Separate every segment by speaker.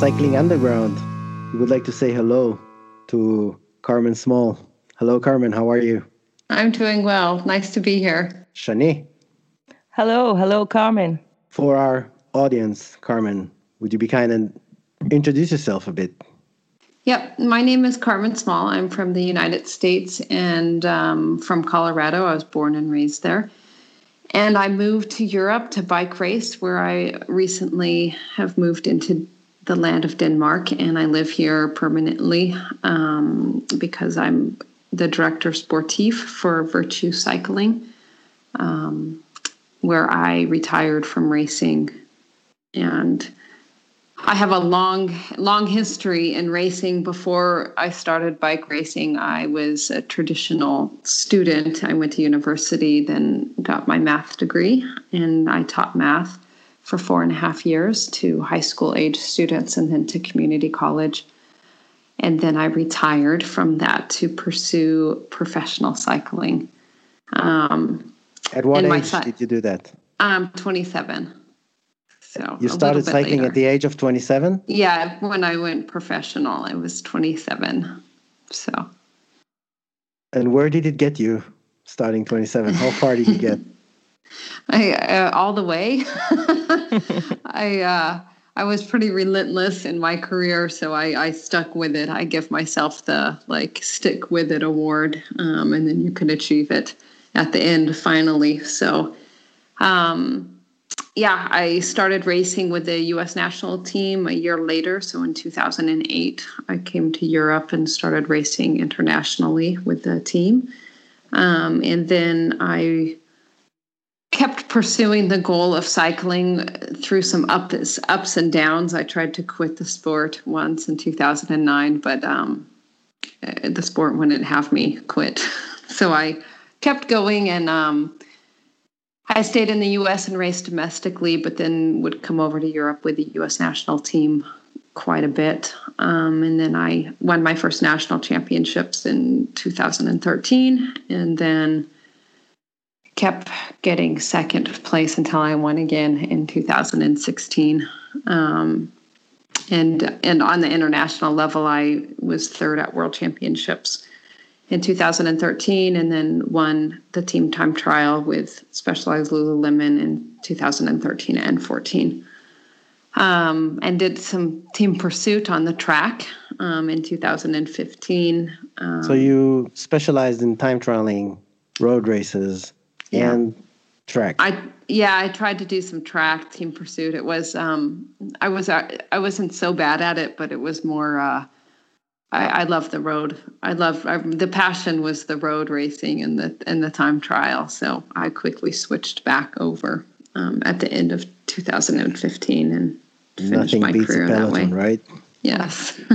Speaker 1: Cycling Underground. We would like to say hello to Carmen Small. Hello, Carmen. How are you?
Speaker 2: I'm doing well. Nice to be here.
Speaker 1: Shani.
Speaker 3: Hello, hello, Carmen.
Speaker 1: For our audience, Carmen, would you be kind and introduce yourself a bit?
Speaker 2: Yep, my name is Carmen Small. I'm from the United States and um, from Colorado. I was born and raised there. And I moved to Europe to bike race, where I recently have moved into the land of Denmark, and I live here permanently um, because I'm the director sportif for Virtu Cycling, um, where I retired from racing, and I have a long, long history in racing. Before I started bike racing, I was a traditional student. I went to university, then got my math degree, and I taught math for four and a half years to high school age students and then to community college. And then I retired from that to pursue professional cycling. Um,
Speaker 1: At what age son, did you do that?
Speaker 2: I'm 27. So
Speaker 1: you started cycling
Speaker 2: later.
Speaker 1: at the age of 27?
Speaker 2: Yeah, when I went professional, I was 27. So.
Speaker 1: And where did it get you starting 27? How far did you get?
Speaker 2: I uh, all the way. I uh, I was pretty relentless in my career, so I, I stuck with it. I give myself the like stick with it award, um, and then you can achieve it at the end finally. So, um, yeah, I started racing with the U.S. national team a year later. So in 2008, I came to Europe and started racing internationally with the team, um, and then I kept pursuing the goal of cycling through some ups ups and downs. I tried to quit the sport once in 2009, but um, uh, the sport wouldn't have me quit. So I kept going, and um, I stayed in the U.S. and raced domestically, but then would come over to Europe with the U.S. national team quite a bit. Um, and then I won my first national championships in 2013, and then kept getting second place until I won again in 2016. Um, and and on the international level, I was third at World Championships in 2013, and then won the team time trial with Specialized Lululemon in 2013 and 14. Um, and did some team pursuit on the track um, in 2015. Um,
Speaker 1: so you specialized in time trialing road races yeah. and track.
Speaker 2: I yeah, I tried to do some track team pursuit. It was um I was uh, I wasn't so bad at it, but it was more uh I, I love the road. I love I, the passion was the road racing and the and the time trial. So I quickly switched back over um, at the end of 2015 and finished
Speaker 1: Nothing
Speaker 2: my
Speaker 1: beats
Speaker 2: career
Speaker 1: a peloton,
Speaker 2: that way.
Speaker 1: right?
Speaker 2: Yes.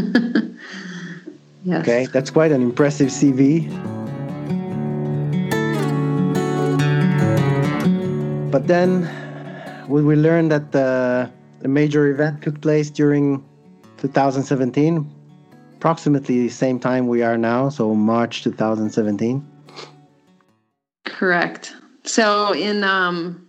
Speaker 2: yes.
Speaker 1: Okay, that's quite an impressive CV. But then we, we learned that the, the major event took place during 2017, approximately the same time we are now, so March 2017.
Speaker 2: Correct. So in um,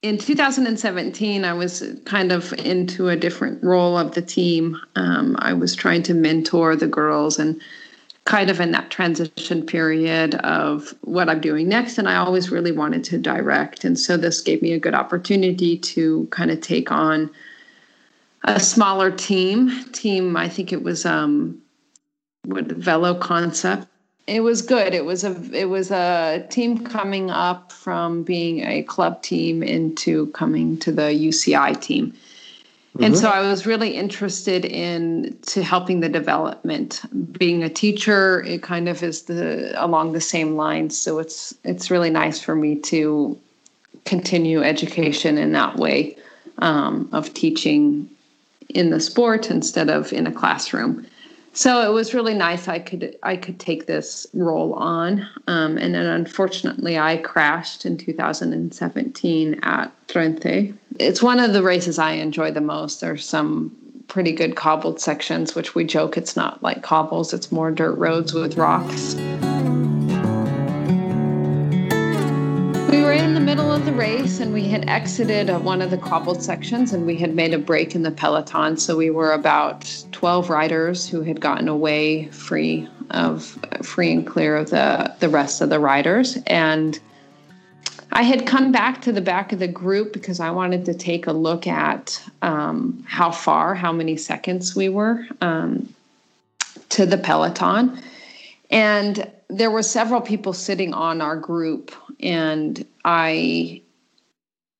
Speaker 2: in 2017, I was kind of into a different role of the team. Um, I was trying to mentor the girls and kind of in that transition period of what I'm doing next. And I always really wanted to direct. And so this gave me a good opportunity to kind of take on a smaller team. Team, I think it was um what Velo concept. It was good. It was a it was a team coming up from being a club team into coming to the UCI team. Mm-hmm. And so I was really interested in to helping the development. Being a teacher, it kind of is the along the same lines. So it's it's really nice for me to continue education in that way um, of teaching in the sport instead of in a classroom. So it was really nice. I could I could take this role on, um, and then unfortunately I crashed in 2017 at Drenthe. It's one of the races I enjoy the most. There's some pretty good cobbled sections, which we joke it's not like cobbles; it's more dirt roads with rocks. We were in the middle of the race and we had exited one of the cobbled sections and we had made a break in the peloton. So we were about 12 riders who had gotten away free of free and clear of the, the rest of the riders. And I had come back to the back of the group because I wanted to take a look at um, how far, how many seconds we were um, to the peloton. And there were several people sitting on our group, and I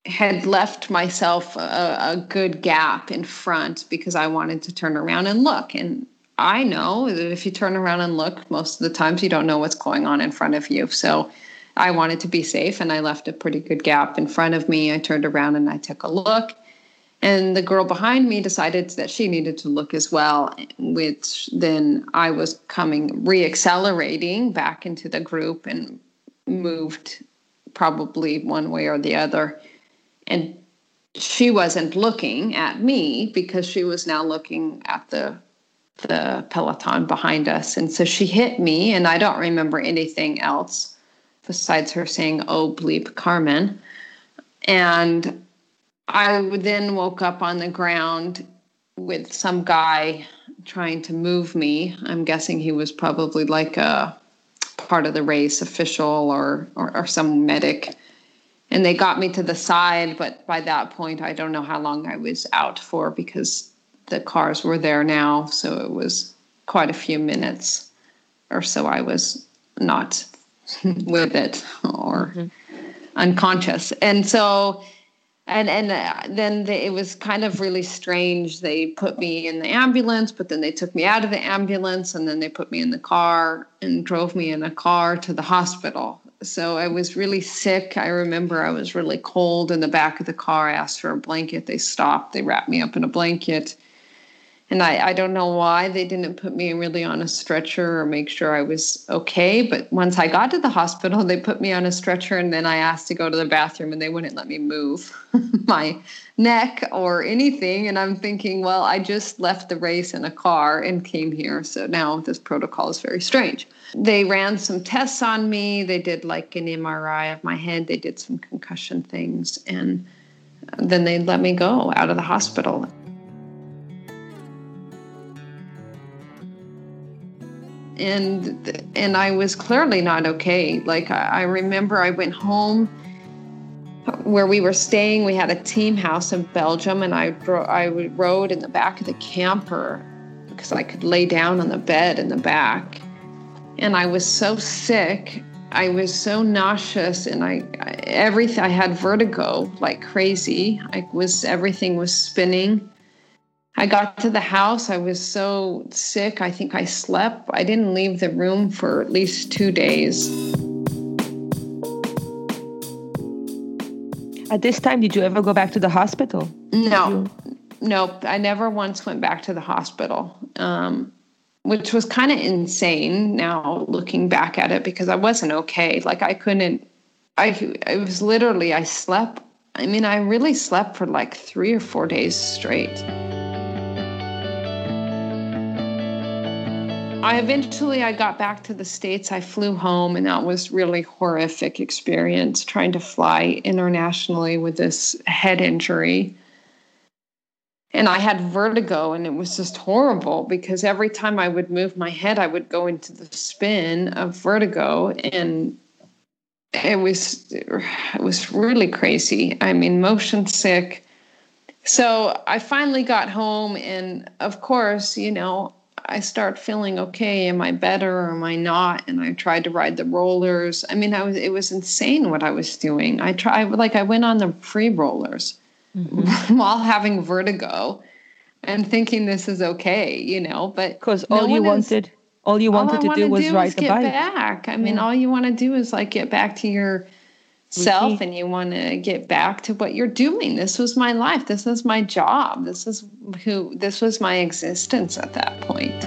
Speaker 2: had left myself a, a, good gap in front because I wanted to turn around and look. And I know that if you turn around and look, most of the times you don't know what's going on in front of you. So I wanted to be safe and I left a pretty good gap in front of me. I turned around and I took a look. And the girl behind me decided that she needed to look as well, which then I was coming, reaccelerating back into the group and moved probably one way or the other. And she wasn't looking at me because she was now looking at the the peloton behind us and so she hit me and i don't remember anything else besides her saying, Oh, bleep, Carmen. And I then woke up on the ground with some guy trying to move me. I'm guessing he was probably like a part of the race official or, or, or some medic. And they got me to the side, but by that point, I don't know how long I was out for because the cars were there now. So it was quite a few minutes or so I was not with it or mm-hmm. unconscious. And so, and and uh, then it was kind of really strange. They put me in the ambulance, but then they took me out of the ambulance, and then they put me in the car and drove me in a car to the hospital. So I was really sick. I remember I was really cold in the back of the car. I asked for a blanket. They stopped. They wrapped me up in a blanket and I, I don't know why they didn't put me really on a stretcher or make sure I was okay. But once I got to the hospital, they put me on a stretcher, and then I asked to go to the bathroom, and they wouldn't let me move my neck or anything. And I'm thinking, well, I just left the race in a car and came here, so now this protocol is very strange. They ran some tests on me. They did like an MRI of my head. They did some concussion things, and then they let me go out of the hospital. And and I was clearly not okay. Like I, I remember I went home where we were staying. We had a team house in Belgium, and I dro- I rode in the back of the camper because I could lay down on the bed in the back. And I was so sick. I was so nauseous, and I, I everything. I had vertigo like crazy. I was everything was spinning. I got to the house. I was so sick. I think I slept. I didn't leave the room for at least two days.
Speaker 3: At this time, did you ever go back to the hospital?
Speaker 2: No, nope. I never once went back to the hospital, um, which was kind of insane now looking back at it because I wasn't okay. Like I couldn't, I, I was literally, I slept. I mean, I really slept for like three or four days straight. I eventually I got back to the states. I flew home, and that was really horrific experience trying to fly internationally with this head injury. And I had vertigo, and it was just horrible because every time I would move my head, I would go into the spin of vertigo, and it was it was really crazy. I mean, motion sick. So I finally got home, and of course, you know, I start feeling okay. Am I better or am I not? And I tried to ride the rollers. I mean, I was it was insane what I was doing. I tried like I went on the free rollers mm-hmm. while having vertigo and thinking this is okay, you know. But
Speaker 3: because all no you wanted, is, all you wanted all to do was do ride the
Speaker 2: get
Speaker 3: bike.
Speaker 2: Back. I mean, all you want to do is like get back to your self and you want to get back to what you're doing. This was my life. This is my job. This is who this was my existence at that point.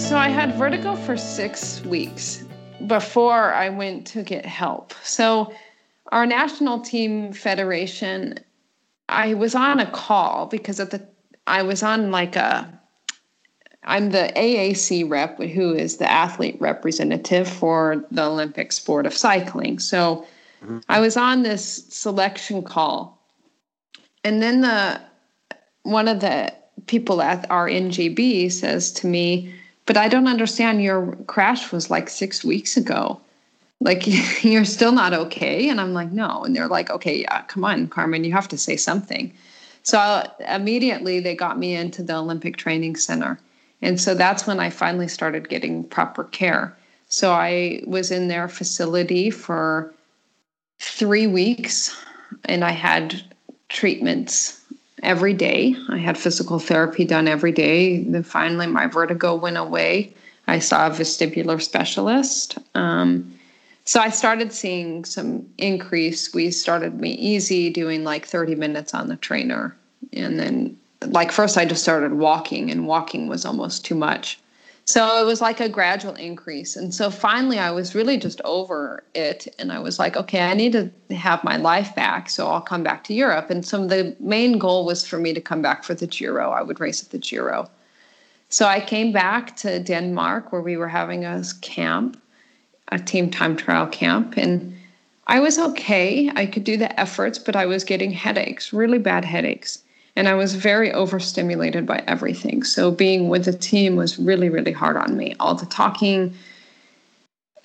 Speaker 2: So i had vertigo for six weeks before i went to get help. So our national team federation i was on a call because at the i was on like a I'm the AAC rep, who is the athlete representative for the Olympic sport of cycling. So mm-hmm. I was on this selection call, and then the one of the people at our NGB says to me, "But I don't understand. Your crash was like six weeks ago." like you're still not okay and i'm like no and they're like okay yeah come on carmen you have to say something so I, immediately they got me into the olympic training center and so that's when i finally started getting proper care. So i was in their facility for three weeks and i had treatments every day. I had physical therapy done every day. Then finally my vertigo went away. I saw a vestibular specialist. Um, so I started seeing some increase. We started me easy doing like 30 minutes on the trainer. And then like first I just started walking and walking was almost too much. So it was like a gradual increase. And so finally I was really just over it and I was like, okay, I need to have my life back. So I'll come back to Europe. And so the main goal was for me to come back for the Giro. I would race at the Giro. So I came back to Denmark where we were having a camp a team time trial camp and I was okay. I could do the efforts, but I was getting headaches, really bad headaches. And I was very overstimulated by everything. So being with the team was really, really hard on me. All the talking,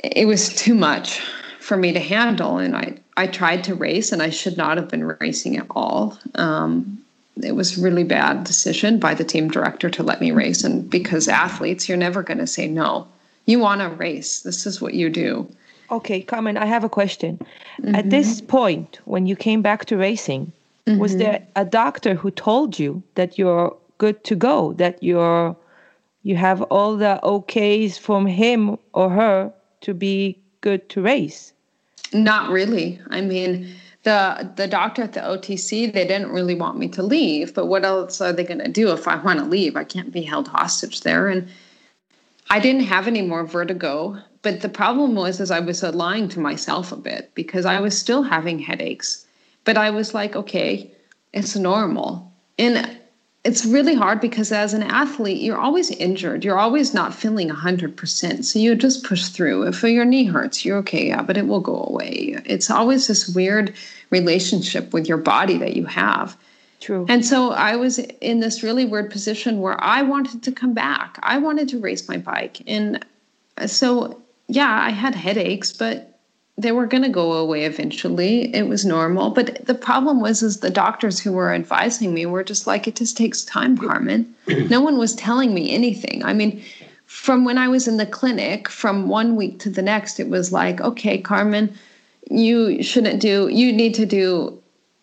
Speaker 2: it was too much for me to handle. And I, I tried to race, and I should not have been racing at all. Um, it was really bad decision by the team director to let me race. And because athletes, you're never going to say no you want to race. This is what you do.
Speaker 3: Okay, Carmen, I have a question. Mm-hmm. At this point, when you came back to racing, mm-hmm. was there a doctor who told you that you're good to go, that you're you have all the okays from him or her to be good to race?
Speaker 2: Not really. I mean, the the doctor at the OTC, they didn't really want me to leave, but what else are they going to do if I want to leave? I can't be held hostage there and I didn't have any more vertigo, but the problem was is I was lying to myself a bit because I was still having headaches. But I was like, okay, it's normal. And it's really hard because as an athlete, you're always injured. You're always not feeling 100%. So you just push through. If your knee hurts, you're okay, yeah, but it will go away. It's always this weird relationship with your body that you have.
Speaker 3: True.
Speaker 2: And so I was in this really weird position where I wanted to come back. I wanted to race my bike. And so, yeah, I had headaches, but they were going to go away eventually. It was normal. But the problem was, is the doctors who were advising me were just like, it just takes time, Carmen. no one was telling me anything. I mean, from when I was in the clinic, from one week to the next, it was like, okay, Carmen, you shouldn't do, you need to do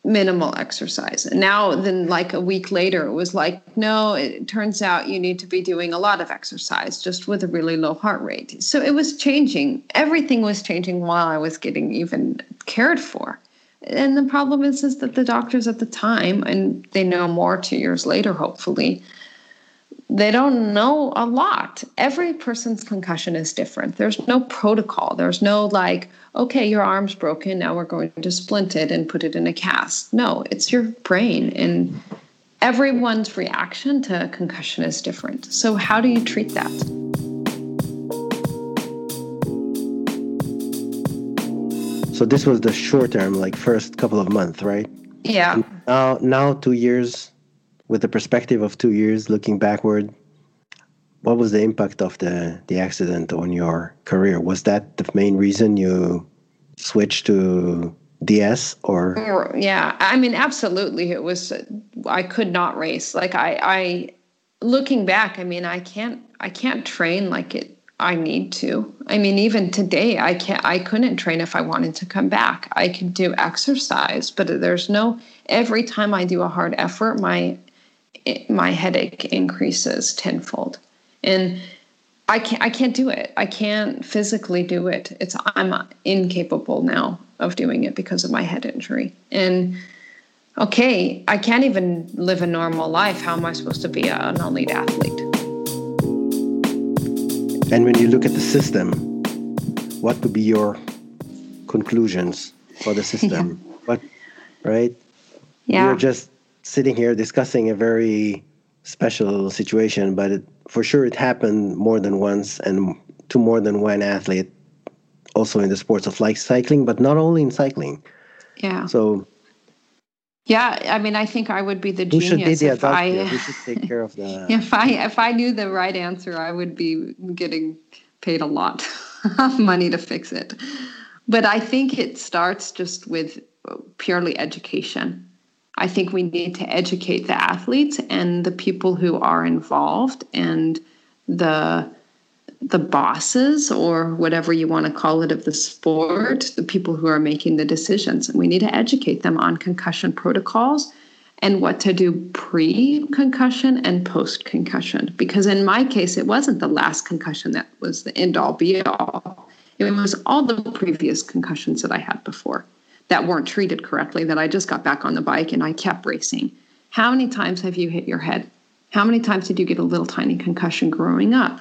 Speaker 2: minimal exercise. And now, then, like a week later, it was like, no, it turns out you need to be doing a lot of exercise just with a really low heart rate. So it was changing. Everything was changing while I was getting even cared for. And the problem is, is that the doctors at the time, and they know more two years later, hopefully, they don't know a lot. Every person's concussion is different. There's no protocol. There's no like, okay, your arm's broken. Now we're going to splint it and put it in a cast. No, it's your brain. And everyone's reaction to concussion is different. So, how do you treat that?
Speaker 1: So, this was the short term, like first couple of months, right?
Speaker 2: Yeah.
Speaker 1: now, now two years with the perspective of two years looking backward, what was the impact of the, the accident on your career? Was that the main reason you switched to DS or?
Speaker 2: Yeah, I mean, absolutely. It was, I could not race. Like I, I, looking back, I mean, I can't, I can't train like it I need to. I mean, even today, I can't. I couldn't train if I wanted to come back. I could do exercise, but there's no. Every time I do a hard effort, my my headache increases tenfold. And i can't i can't do it. I can't physically do it. It's i'm incapable now of doing it because of my head injury. And okay i can't even live a normal life. How am i supposed to be an elite athlete?
Speaker 1: And when you look at the system what would be your conclusions for the system? Yeah. what right?
Speaker 2: Yeah.
Speaker 1: You're just sitting here discussing a very special situation, but it, for sure it happened more than once and to more than one athlete. Also in the sports of like cycling, but not only in cycling.
Speaker 2: Yeah.
Speaker 1: So
Speaker 2: yeah, I mean, I think I would be the genius
Speaker 1: should be the
Speaker 2: if I?
Speaker 1: Should take care of the?
Speaker 2: if I if I knew the right answer, I would be getting paid a lot of money to fix it. But I think it starts just with purely education. I think we need to educate the athletes and the people who are involved and the the bosses or whatever you want to call it of the sport, the people who are making the decisions. And we need to educate them on concussion protocols and what to do pre concussion and post concussion. Because in my case, it wasn't the last concussion that was the end all be all, it was all the previous concussions that I had before that weren't treated correctly, that I just got back on the bike and I kept racing. How many times have you hit your head? How many times did you get a little tiny concussion growing up?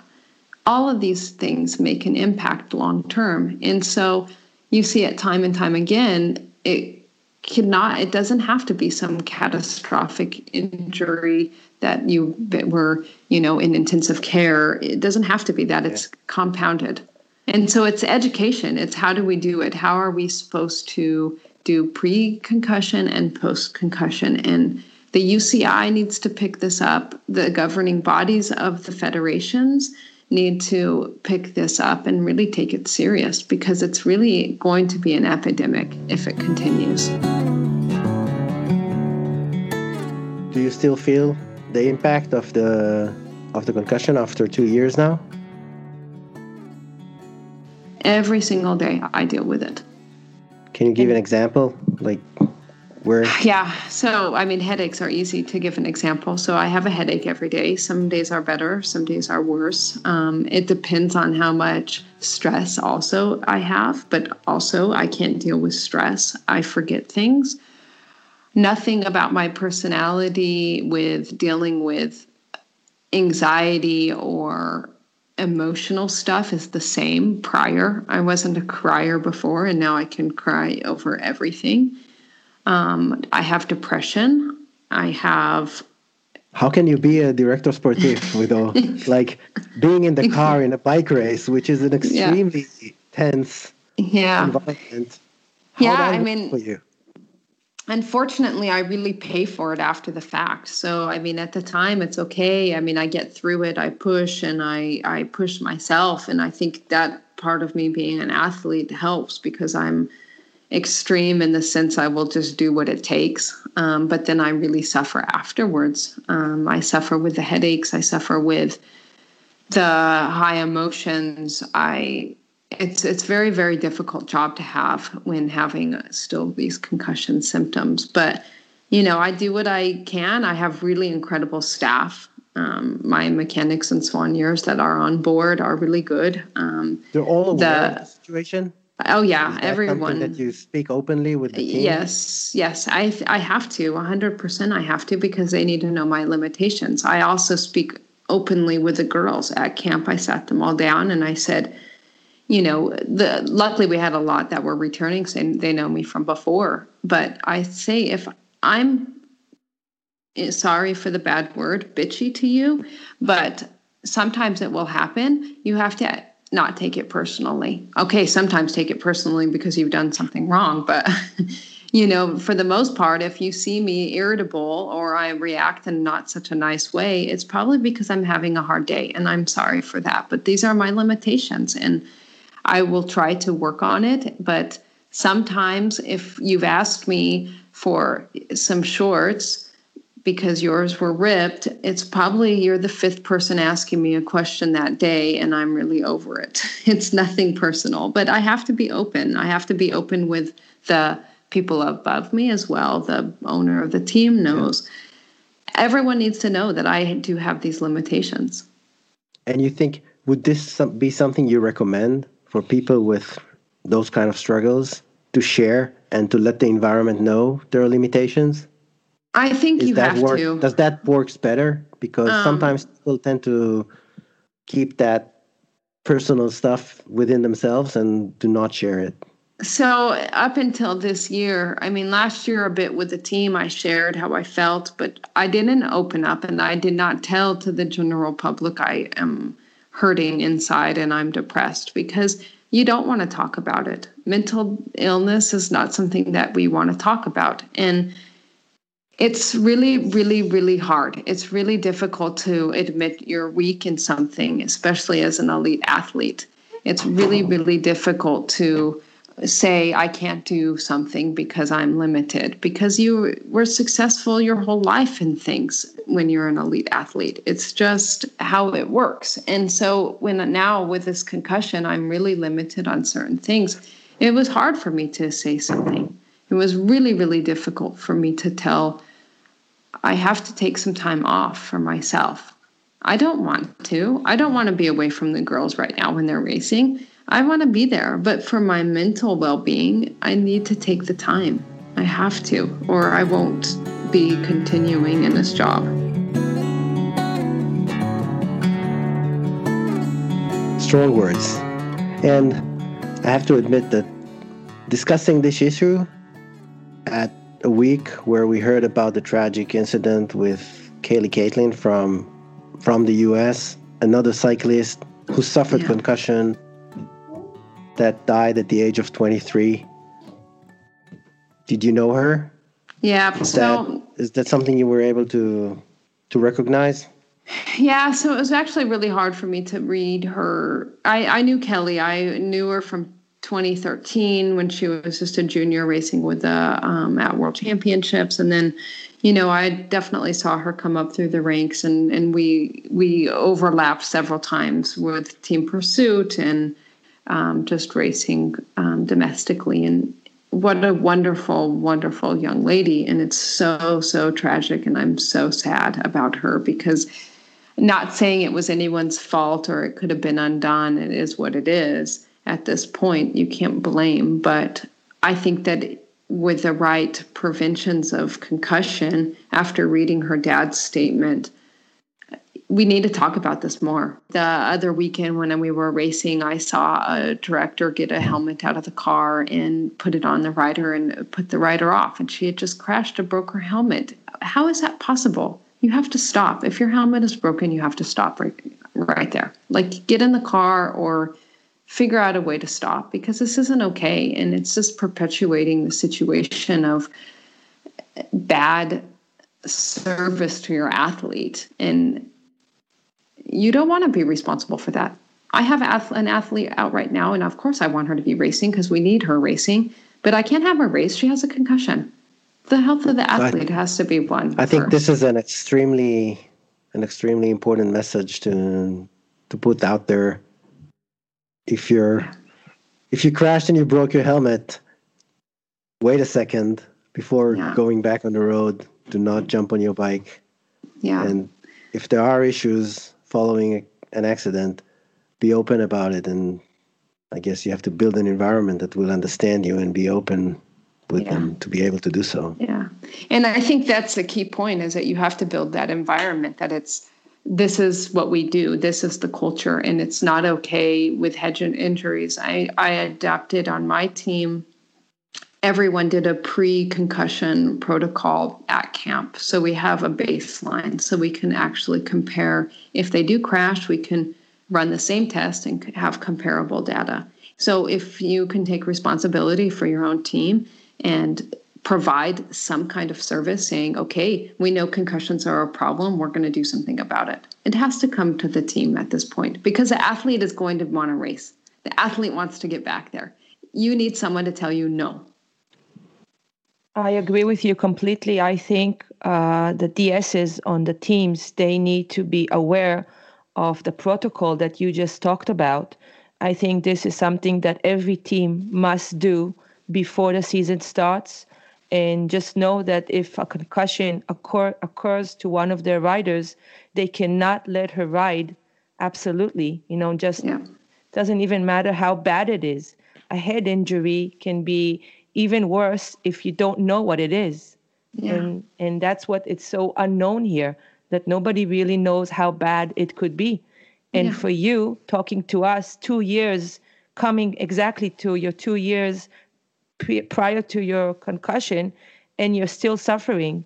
Speaker 2: all of these things make an impact long term. And so you see it time and time again. It cannot, it doesn't have to be some catastrophic injury that you were, you know, in intensive care. It doesn't have to be that. It's compounded. And so it's education. It's how do we do it? How are we supposed to do pre concussion and post concussion? And the UCI needs to pick this up, the governing bodies of the federations need to pick this up and really take it serious because it's really going to be an epidemic if it continues.
Speaker 1: Do you still feel the impact of the of the concussion after 2 years now?
Speaker 2: Every single day I deal with it.
Speaker 1: Can you give an example? Like where?
Speaker 2: Yeah so i mean headaches are easy to give an example. So i have a headache every day. Some days are better some days are worse. Um, it depends on how much stress also i have but also i can't deal with stress. I forget things. Nothing about my personality with dealing with anxiety or emotional stuff is the same prior i wasn't a crier before and now i can cry over everything um, I have depression. I have.
Speaker 1: How can you be a director sportif with all like being in the car in a bike race, which is an extremely yeah. tense
Speaker 2: yeah.
Speaker 1: environment? How
Speaker 2: yeah, I mean, for you? Unfortunately, I really pay for it after the fact. So, I mean, at the time, it's okay. I mean, I get through it. I push and I I push myself, and I think that part of me being an athlete helps because I'm extreme in the sense I will just do what it takes. Um, but then I really suffer afterwards. Um, I suffer with the headaches. I suffer with the high emotions. I it's it's very very difficult job to have when having still these concussion symptoms. But you know I do what I can. I have really incredible staff. Um, my mechanics and soigneurs that are on board are really good. Um,
Speaker 1: They're all aware the, of the situation.
Speaker 2: Oh yeah, everyone.
Speaker 1: that you speak openly with the team.
Speaker 2: Yes, yes, I I have to, 100%. I have to because they need to know my limitations. I also speak openly with the girls at camp. I sat them all down and I said, you know, the luckily we had a lot that were returning, so they know me from before. But I say if I'm sorry for the bad word, bitchy to you, but sometimes it will happen. You have to not take it personally. Okay, sometimes take it personally because you've done something wrong, but you know, for the most part, if you see me irritable or I react in not such a nice way, it's probably because I'm having a hard day and I'm sorry for that. But these are my limitations and I will try to work on it. But sometimes if you've asked me for some shorts, because yours were ripped, it's probably you're the fifth person asking me a question that day, and I'm really over it. It's nothing personal, but I have to be open. I have to be open with the people above me as well. The owner of the team knows. Yeah. Everyone needs to know that I do have these limitations.
Speaker 1: And you think, would this be something you recommend for people with those kind of struggles to share and to let the environment know their limitations?
Speaker 2: I think Is you have
Speaker 1: work,
Speaker 2: to.
Speaker 1: Does that works better? Because um, sometimes people tend to keep that personal stuff within themselves and do not share it.
Speaker 2: So up until this year, I mean, last year a bit with the team, I shared how I felt, but I didn't open up and I did not tell to the general public I am hurting inside and I'm depressed because you don't want to talk about it. Mental illness is not something that we want to talk about. And it's really, really, really hard. It's really difficult to admit you're weak in something, especially as an elite athlete. It's really, really difficult to say I can't do something because I'm limited because you were successful your whole life in things when you're an elite athlete. It's just how it works. And so when now with this concussion I'm really limited on certain things. It was hard for me to say something. It was really really difficult for me to tell I have to take some time off for myself. I don't want to. I don't want to be away from the girls right now when they're racing. I want to be there, but for my mental well being, I need to take the time. I have to, or I won't be continuing in this job.
Speaker 1: Strong words. And I have to admit that discussing this issue at a week where we heard about the tragic incident with Kelly Catlin from from the US, another cyclist who suffered yeah. concussion that died at the age of 23. Did you know her?
Speaker 2: Yeah,
Speaker 1: is
Speaker 2: so
Speaker 1: that, is that something you were able to to recognize?
Speaker 2: Yeah, so it was actually really hard for me to read her. I, I knew Kelly. I knew her from 2013 when she was just a junior racing with the um, at World Championships, and then you know I definitely saw her come up through the ranks, and and we we overlapped several times with Team Pursuit and um, just racing um, domestically, and what a wonderful wonderful young lady, and it's so so tragic, and I'm so sad about her because. Not saying it was anyone's fault or it could have been undone. It is what it is at this point. You can't blame, but I think that with the right preventions of concussion, after reading her dad's statement, we need to talk about this more. The other weekend when we were racing, I saw a director get a helmet out of the car and put it on the rider and put the rider off. And she had just crashed and broke her helmet. How is that possible? You have to stop. If your helmet is broken, you have to stop right, right there. Like get in the car or figure out a way to stop because this isn't okay and it's just perpetuating the situation of bad service to your athlete and you don't want to be responsible for that i have an athlete out right now and of course i want her to be racing because we need her racing but i can't have her race she has a concussion the health of the athlete I, has to be one
Speaker 1: i think this is an extremely an extremely important message to to put out there if you're if you crashed and you broke your helmet, wait a second before yeah. going back on the road. Do not jump on your bike.
Speaker 2: Yeah.
Speaker 1: And if there are issues following an accident, be open about it. And I guess you have to build an environment that will understand you and be open with yeah. them to be able to do so.
Speaker 2: Yeah. And I think that's the key point is that you have to build that environment that it's this is what we do. This is the culture, and it's not okay with head injuries. I, I adapted on my team. Everyone did a pre concussion protocol at camp. So we have a baseline so we can actually compare. If they do crash, we can run the same test and have comparable data. So if you can take responsibility for your own team and provide some kind of service saying, okay, we know concussions are a problem. We're going to do something about it. It has to come to the team at this point because the athlete is going to want to race. The athlete wants to get back there. You need someone to tell you no.
Speaker 3: I agree with you completely. I think uh, the DSs on the teams, they need to be aware of the protocol that you just talked about. I think this is something that every team must do before the season starts and just know that if a concussion occur, occurs to one of their riders they cannot let her ride absolutely you know just yeah. doesn't even matter how bad it is a head injury can be even worse if you don't know what it is yeah. and and that's what it's so unknown here that nobody really knows how bad it could be and yeah. for you talking to us two years coming exactly to your two years pre- prior to your concussion and you're still suffering.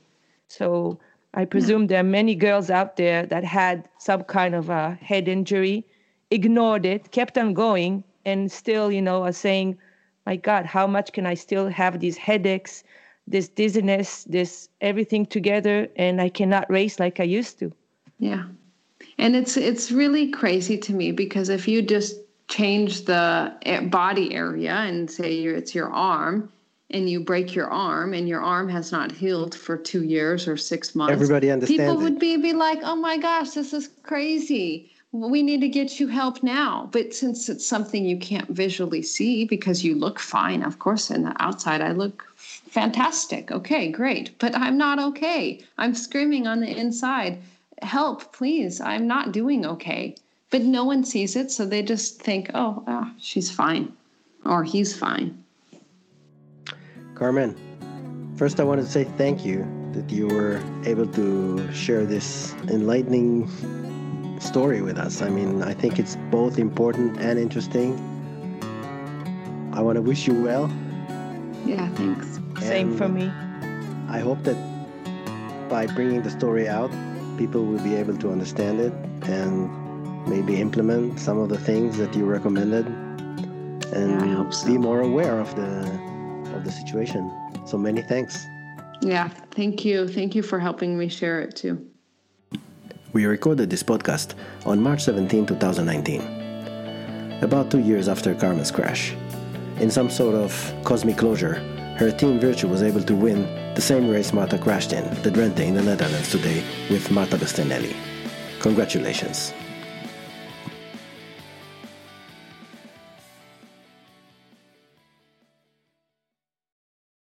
Speaker 3: So I presume yeah. there are many girls out there that had some kind of a head injury, ignored it, kept on going, and still, you know, are saying, my God, how much can I still have these headaches, this dizziness, this everything together, and I cannot race like I used to.
Speaker 2: Yeah. And it's it's really crazy to me because if you just change the body area and say it's your arm and you break your arm and your arm has not healed for two years or six months
Speaker 1: everybody understands
Speaker 2: people would be, be like oh my gosh this is crazy we need to get you help now. But since it's something you can't visually see because you look fine of course in the outside i look fantastic. Okay great. But i'm not okay. I'm screaming on the inside help please. I'm not doing okay. But no one sees it so they just think oh, oh she's fine or he's fine.
Speaker 1: Carmen first i wanted to say thank you that you were able to share this enlightening story with us i mean i think it's both important and interesting i want to wish you well
Speaker 2: yeah thanks
Speaker 3: same for me
Speaker 1: i hope that by bringing the story out people will be able to understand it and maybe implement some of the things that you recommended and
Speaker 2: so.
Speaker 1: be more aware of the of the situation. So many thanks.
Speaker 2: Yeah, thank you. Thank you for helping me share it too.
Speaker 1: We recorded this podcast on March 17, 2019, about two years after Carmen's crash. In some sort of cosmic closure, her team Virtu was able to win the same race Marta crashed in, the Drenthe in the Netherlands today with Marta Bastianelli. Congratulations.